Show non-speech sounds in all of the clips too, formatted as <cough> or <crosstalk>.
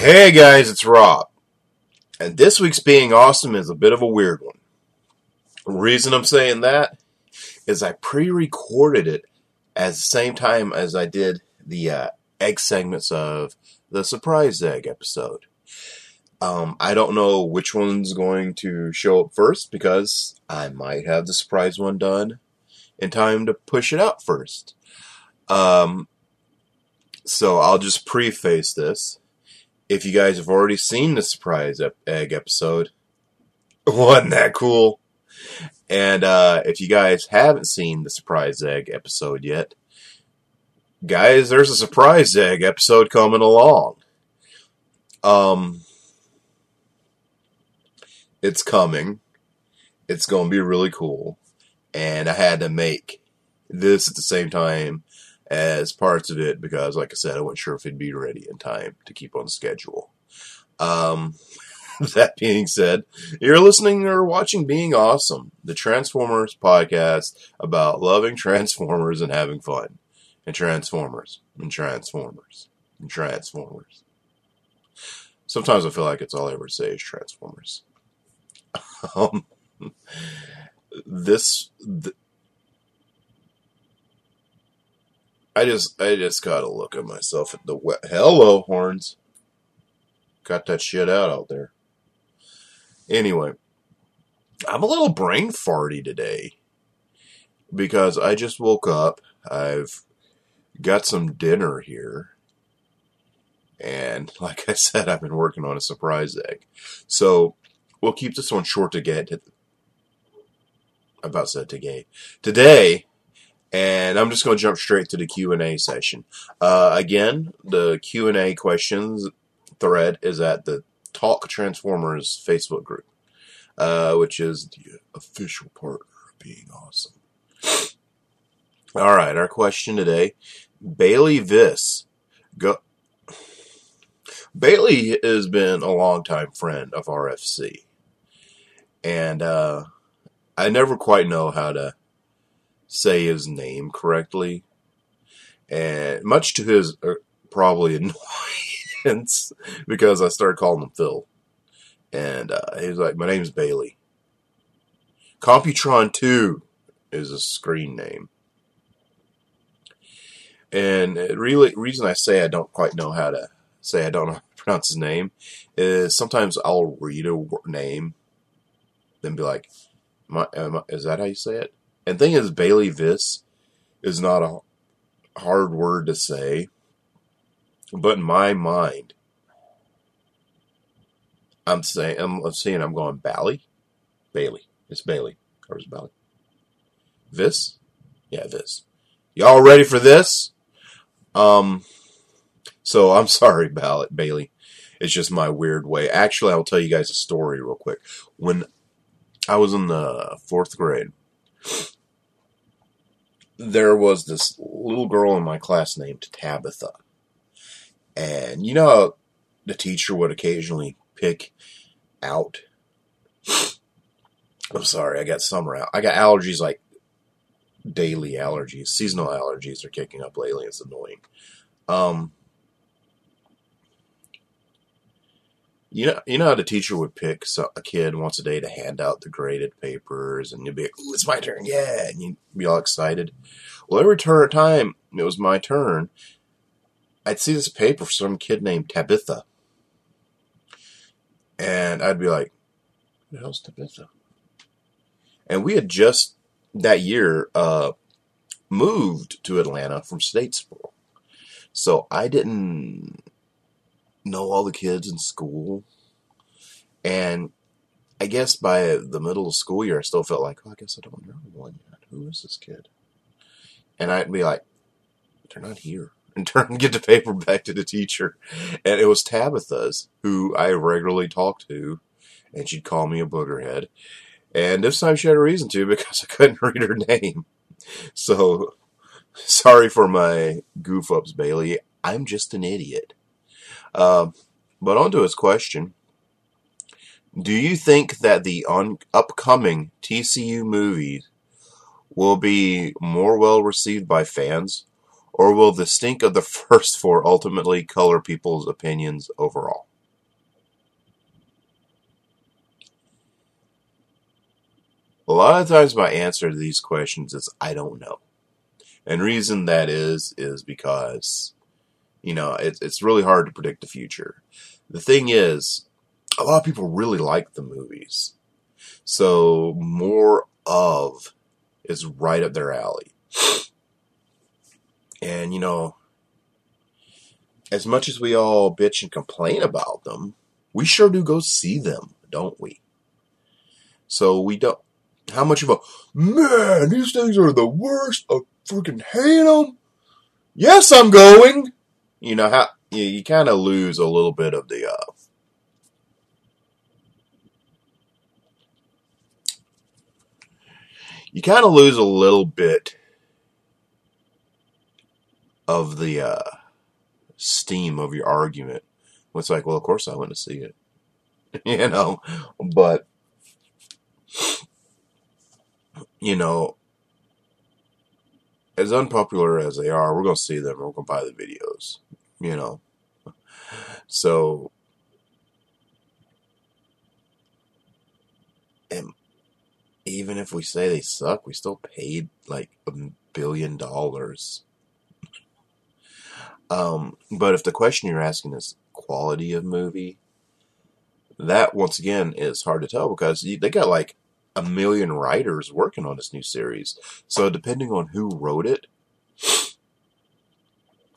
Hey guys, it's Rob. And this week's Being Awesome is a bit of a weird one. The reason I'm saying that is I pre recorded it at the same time as I did the uh, egg segments of the Surprise Egg episode. Um, I don't know which one's going to show up first because I might have the surprise one done in time to push it out first. Um, so I'll just preface this. If you guys have already seen the surprise egg episode, <laughs> wasn't that cool? And uh, if you guys haven't seen the surprise egg episode yet, guys, there's a surprise egg episode coming along. Um, it's coming. It's going to be really cool. And I had to make this at the same time as parts of it because, like I said, I wasn't sure if it'd be ready in time to keep on schedule. Um, <laughs> that being said, you're listening or watching Being Awesome, the Transformers podcast about loving Transformers and having fun. And Transformers, and Transformers, and Transformers. Sometimes I feel like it's all I ever say is Transformers. <laughs> um, this, th- I just I just gotta look at myself at the wet. Hello, horns. Got that shit out out there. Anyway, I'm a little brain farty today because I just woke up. I've got some dinner here. And <laughs> like I said, I've been working on a surprise egg. So we'll keep this one short to get. About said today. Today, and I'm just going to jump straight to the Q&A session. Uh, again, the Q&A questions thread is at the Talk Transformers Facebook group, uh, which is the official partner of being awesome. All right, our question today, Bailey Viss. Go. Bailey has been a longtime friend of RFC, and uh, I never quite know how to say his name correctly, and much to his uh, probably <laughs> annoyance, because I started calling him Phil, and uh, he was like, "My name's Bailey." Computron Two is a screen name, and really, reason I say I don't quite know how to say I don't know how to <laughs> pronounce his name is sometimes I'll read a name, then be like, "Is that how you say it?" And thing is, Bailey Viss is not a hard word to say, but in my mind, I'm saying I'm saying I'm going Bally, Bailey. It's Bailey. Or is Bally? Viss? Yeah, Viss. Y'all ready for this? Um. So <laughs> I'm sorry, Ballot Bailey. It's just my weird way. Actually, I'll tell you guys a story real quick. When I was in the fourth grade, there was this little girl in my class named Tabitha. And you know the teacher would occasionally pick out. I'm sorry, I got summer out. I got allergies like daily allergies. Seasonal allergies are kicking up lately. It's annoying. Um, You know, you know how the teacher would pick a kid once a day to hand out the graded papers, and you'd be like, "Ooh, it's my turn, yeah!" and you'd be all excited. Well, every turn of time it was my turn, I'd see this paper for some kid named Tabitha, and I'd be like, "Who the hell's Tabitha?" And we had just that year uh, moved to Atlanta from Statesboro, so I didn't know all the kids in school. And I guess by the middle of school year, I still felt like, oh, I guess I don't know one yet. Who is this kid? And I'd be like, they're not here. <laughs> And turn and get the paper back to the teacher. And it was Tabitha's, who I regularly talked to, and she'd call me a boogerhead. And this time she had a reason to <laughs> because I couldn't <laughs> read her name. So sorry for my goof ups, Bailey. I'm just an idiot. Uh, but on to his question. Do you think that the upcoming TCU movies will be more well received by fans, or will the stink of the <laughs> first four ultimately color people's opinions overall? A lot of times, my answer to these questions is I don't know. And reason that is, is because you know, it's it's really hard to predict the future. The thing is, a lot of people really like the movies. So more of is right up their alley. And you know, as much as we all bitch and complain about them, we sure do go see them, don't we? So we don't. How much of a man? These things are the worst. I freaking hate them. Yes, I'm going. You know how you, you kind of lose a little bit of the uh, you kind of lose a little bit of the uh, steam of your argument. It's like, well, of course I want to see it, <laughs> you know, but you know, as unpopular as they are, we're gonna see them. We're gonna buy the videos, you know. So, and even if we say they suck, we still paid like a billion dollars. Um, but if the question you're asking is quality of movie, that once again is hard to tell because they got like a million writers working on this new series. So depending on who wrote it,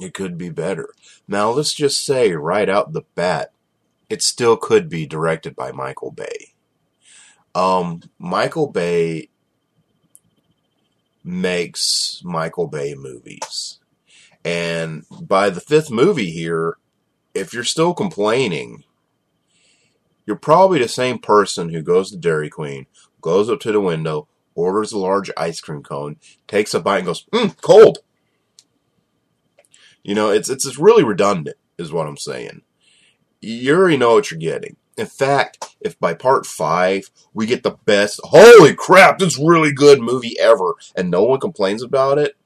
it could be better. Now let's just say right out the bat, it still could be directed by Michael Bay. Um, Michael Bay makes Michael Bay movies. And by the fifth movie here, if you're still complaining, you're probably the same person who goes to Dairy Queen, goes up to the window, orders a large ice cream cone, takes a bite, and goes, "Mmm, cold." You know, it's it's really redundant, is what I'm saying. You already know what you're getting. In fact, if by part five we get the best, holy crap, this really good movie ever, and no one complains about it,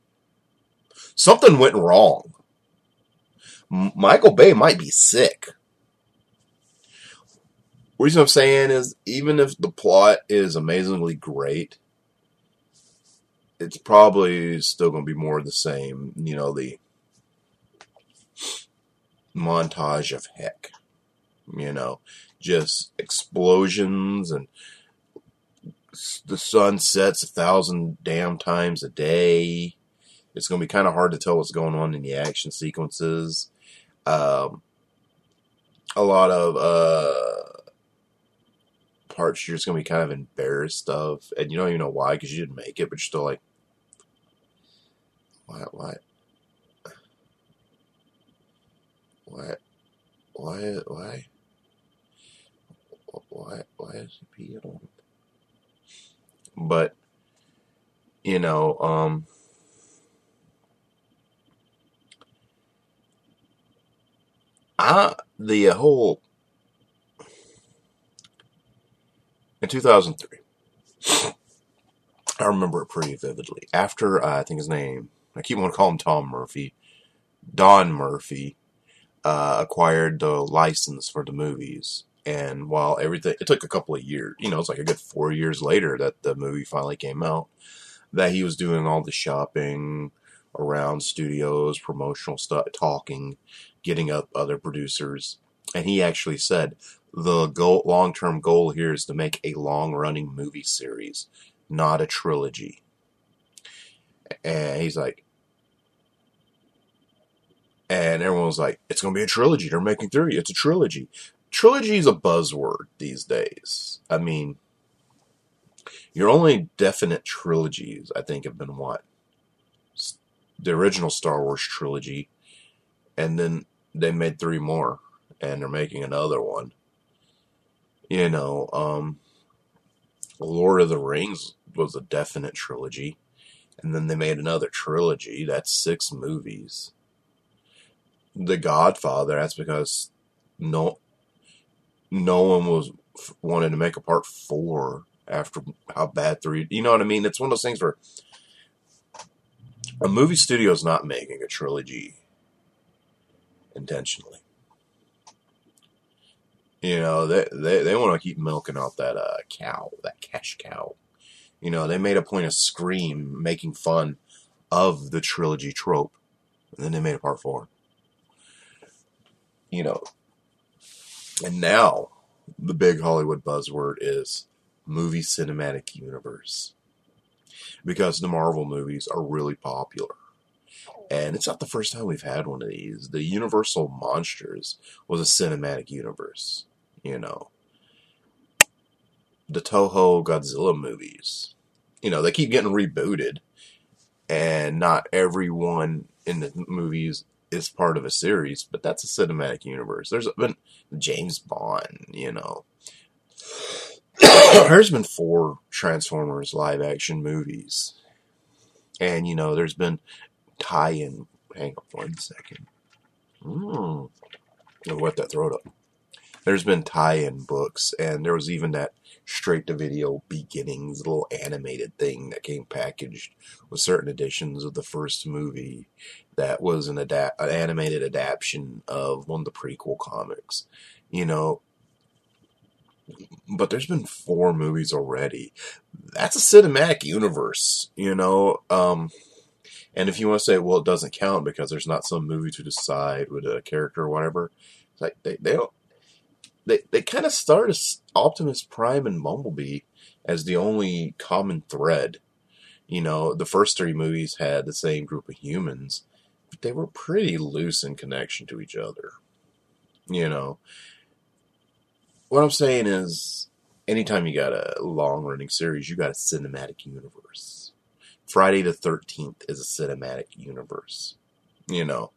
something went wrong. M- Michael Bay might be sick. Reason I'm saying is, even if the plot is amazingly great, it's probably still going to be more of the same. You know, the montage of heck. You know, just explosions and the sun sets a thousand damn times a day. It's going to be kind of hard to tell what's going on in the action sequences. Um, a lot of uh, parts you're just going to be kind of embarrassed of, and you don't even know why because you didn't make it, but you're still like, what, what, what, why, why, why, why is he peeing on? But you know, um, I the whole in 2003. I remember it pretty vividly. After uh, I think his name, I keep wanting to call him Tom Murphy, Don Murphy, uh, acquired the license for the movies. And while everything, it took a couple of years, you know, it's like a good four years later that the movie finally came out, that he was doing all the shopping around studios, promotional stuff, talking, getting up other producers. And he actually said the goal, long-term goal here is to make a long-running movie series, not a trilogy. And he's like, and everyone was like, it's going to be a trilogy. They're making three. It's a trilogy. Trilogy is a buzzword these days. I mean, your only definite trilogies, I think, have been what? The original Star Wars trilogy, and then they made three more, and they're making another one. You know, um, Lord of the Rings was a definite trilogy, and then they made another trilogy. That's six movies. The Godfather. That's because no, no one was wanted to make a part four after how bad three. You know what I mean? It's one of those things where a movie studio is not making a trilogy intentionally. You know, they they, they want to keep milking out that uh, cow, that cash cow. You know, they made a point of Scream making fun of the trilogy trope, and then they made a part four. You know, and now the big Hollywood buzzword is movie cinematic universe because the Marvel movies are really popular. And it's not the first time we've had one of these. The Universal Monsters was a cinematic universe, you know. The Toho Godzilla movies, you know, they keep getting rebooted, and not everyone in the movies is part of a series, but that's a cinematic universe. There's been James Bond, you know. <clears throat> there's been four Transformers live action movies. And, you know, there's been tie in. Hang on one second. Mmm. I'll wet that throat up. There's been tie in books, and there was even that straight to video beginnings little animated thing that came packaged with certain editions of the first movie that was an, adapt- an animated adaptation of one of the prequel comics. You know, but there's been four movies already. That's a cinematic universe, you know. Um, and if you want to say, well, it doesn't count because there's not some movie to decide with a character or whatever, like they, they don't. They, they kind of start as Optimus Prime and Bumblebee as the only common thread. You know, the first three movies had the same group of humans, but they were pretty loose in connection to each other. You know, what I'm saying is, anytime you got a long running series, you got a cinematic universe. Friday the 13th is a cinematic universe. You know,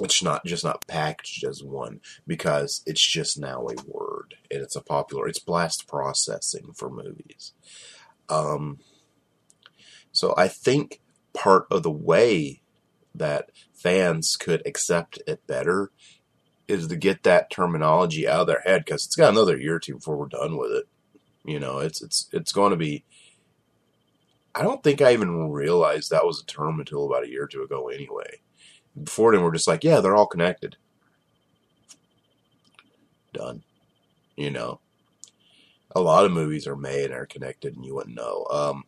it's not just not packaged as one because it's just now a word and it's a popular, it's blast processing for movies. Um, so I think part of the way that fans could accept it better is to get that terminology out of their head because it's got another year or two before we're done with it. You know, it's it's it's going to be. I don't think I even realized that was a term until about a year or two ago. Anyway, before then we're just like, yeah, they're all connected. Done. You know, a lot of movies are made and are connected, and you wouldn't know. Um,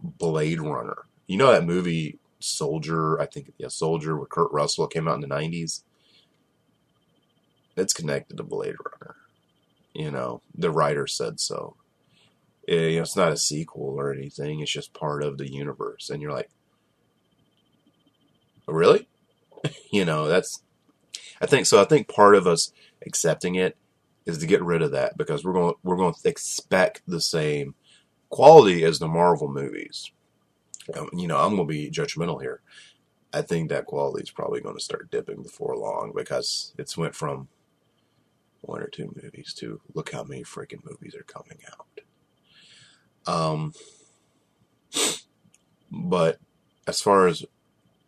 Blade Runner. You know that movie Soldier? I think yeah, Soldier with Kurt Russell came out in the nineties it's connected to Blade Runner. You know, the writer said so. It, you know, it's not a sequel or anything. It's just part of the universe, and you're like, really? <laughs> you know, that's. I think so. I think part of us accepting it is to get rid of that because we're going we're going to expect the same quality as the Marvel movies. Um, you know, I'm going to be judgmental here. I think that quality is probably going to start dipping before long because it's went from one or two movies to look how many freaking movies are coming out. Um, but as far as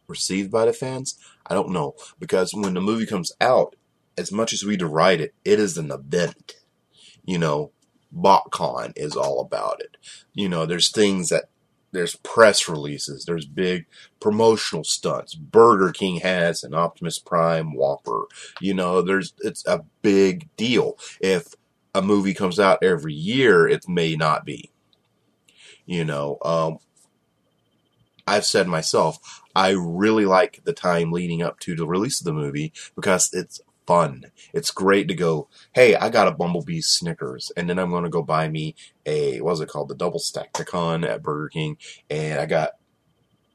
received by the fans, I don't know because when the movie comes out, as much as we deride it, it is an event. You know, BotCon is all about it. You know, there's things that there's press releases, there's big promotional stunts. Burger King has an Optimus Prime Whopper. You know, there's it's a big deal. If a movie comes out every year, it may not be. You know, um, I've said myself, I really like the time leading up to the release of the movie because it's fun. It's great to go, hey, I got a Bumblebee Snickers, and then I'm going to go buy me a, what's it called, the Double Stack Pecan at Burger King, and I got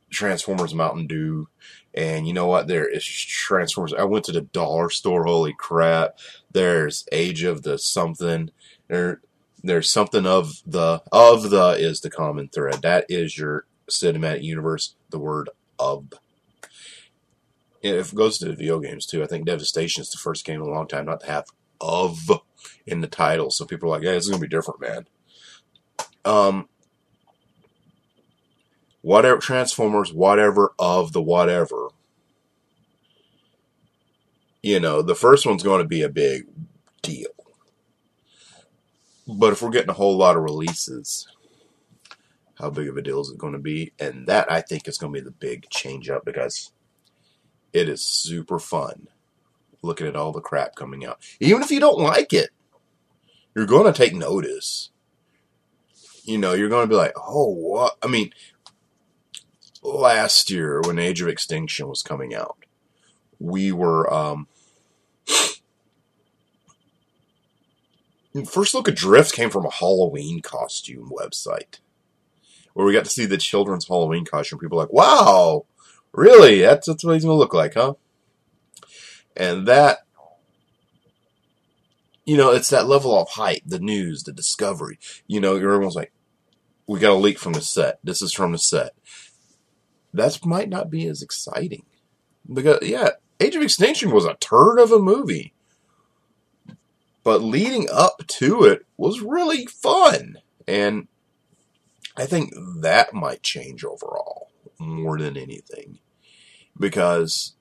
Transformers Mountain Dew, and you know what? There is Transformers. I went to the dollar store. Holy crap! There's Age of the something. There, there's something of the of the is the common thread. That is your cinematic universe. The word of if it goes to the video games too, I think Devastation is the first game in a long time not to have of in the title. So people are like, yeah, this is gonna be different, man. Um, whatever Transformers, whatever of the whatever. You know, the first one's going to be a big deal. But if we're getting a whole lot of releases, how big of a deal is it going to be? And that I think is going to be the big change up because it is super fun looking at all the crap coming out. Even if you don't like it, you're going to take notice. you know, you're going to be like, oh, what? I mean, last year when Age of Extinction was coming out, we were, um, first look at Drift came from a Halloween costume website where we got to see the children's Halloween costume. People were like, wow, really? That's, that's what he's going to look like, huh? And that you know, it's that level of hype, the news, the discovery. You know, everyone's like, we got a leak from the set. This is from the set. That might not be as exciting. Because, yeah, Age of Extinction was a turd of a movie. But leading up to it was really fun. And I think that might change overall more than anything. Because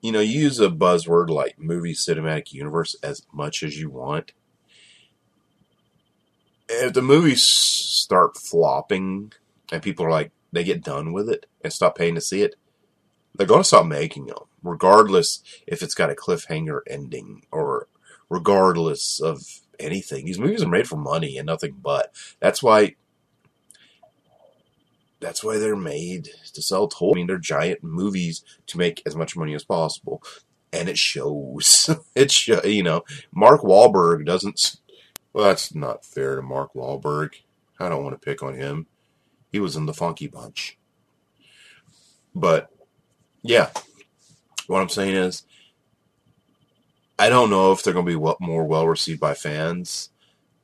you know, you use a buzzword like movie cinematic universe as much as you want. If the movies start flopping and people are like, they get done with it and stop paying to see it, they're going to stop making them, regardless if it's got a cliffhanger ending or regardless of anything. These movies are made for money and nothing but. That's why that's why they're made to sell toys. I mean, they're giant movies to make as much money as possible, and it shows. <laughs> it show, you know, Mark Wahlberg doesn't. Well, that's not fair to Mark Wahlberg. I don't want to pick on him. He was in the Funky Bunch. But yeah, what I'm saying is, I don't know if they're going to be more well received by fans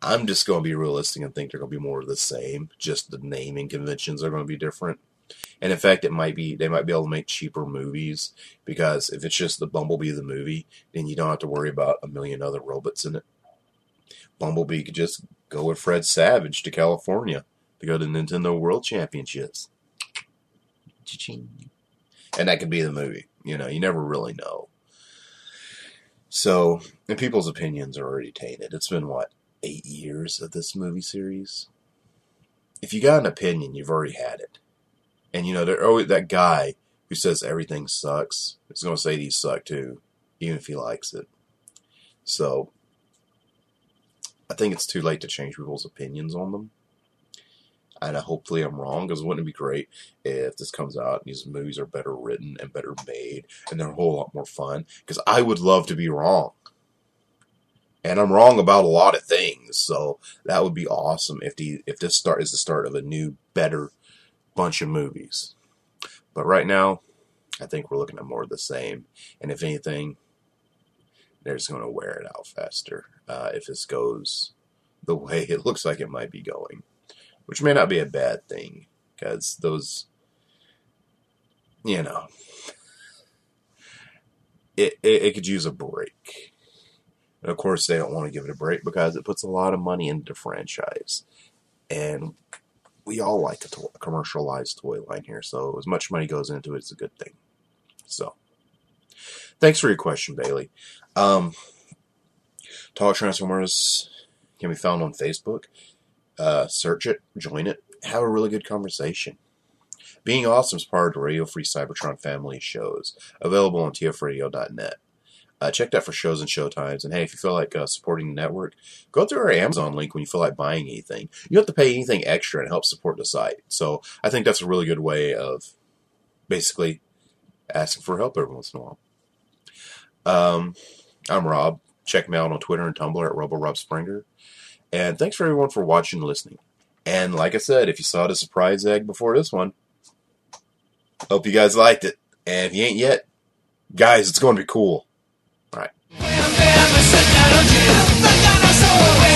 I'm just going to be realistic and think they're going to be more of the same. Just the naming conventions are going to be different. And in fact, it might be they might be able to make cheaper movies because if it's just the Bumblebee the movie, then you don't have to worry about a million other robots in it. Bumblebee could just go with Fred Savage to California to go to Nintendo World Championships. And that could be the movie. You know, you never really know. So, and people's opinions are already tainted. It's been what eight years of this movie series. If you got an opinion, you've already had it. And you know, there always that guy who says everything sucks is going to say these suck too, even if he likes it. So, I think it's too late to change people's opinions on them. And uh, hopefully I'm wrong, because wouldn't it be great if this comes out and these movies are better written and better made and they're a whole lot more fun? Because I would love to be wrong and I'm wrong about a lot of things. So that would be awesome if the if this start is the start of a new, better bunch of movies. But right now, I think we're looking at more of the same. And if anything, they're just going to wear it out faster uh, if this goes the <laughs> way it looks like it might be going, which may not be a bad thing because those, you know, it, it, it could use a break. And of course, they don't want to give it a break because it puts a lot of money into the franchise. And we all like a, to- commercialized toy line here, so as much money goes into it, it's a good thing. So, thanks for your question, Bailey. Um, Talk Transformers can be found on Facebook. Uh, search it, join it, have a really good conversation. Being Awesome is part of the Radio Free Cybertron family shows, available on tfradio.net. Uh, check that for shows and showtimes. And hey, if you feel like uh, supporting the network, go through our Amazon link when you feel like buying anything. You don't have to pay anything extra and help support the site. So I think that's a really good way of basically asking for help every once in a while. Um, I'm Rob. Check me out on Twitter and Tumblr at RoboRobSpringer. And thanks for everyone for watching and listening. And like I said, if you saw the surprise egg before this one, hope you guys liked it. And if you ain't yet, guys, it's going to be cool melodies that got us.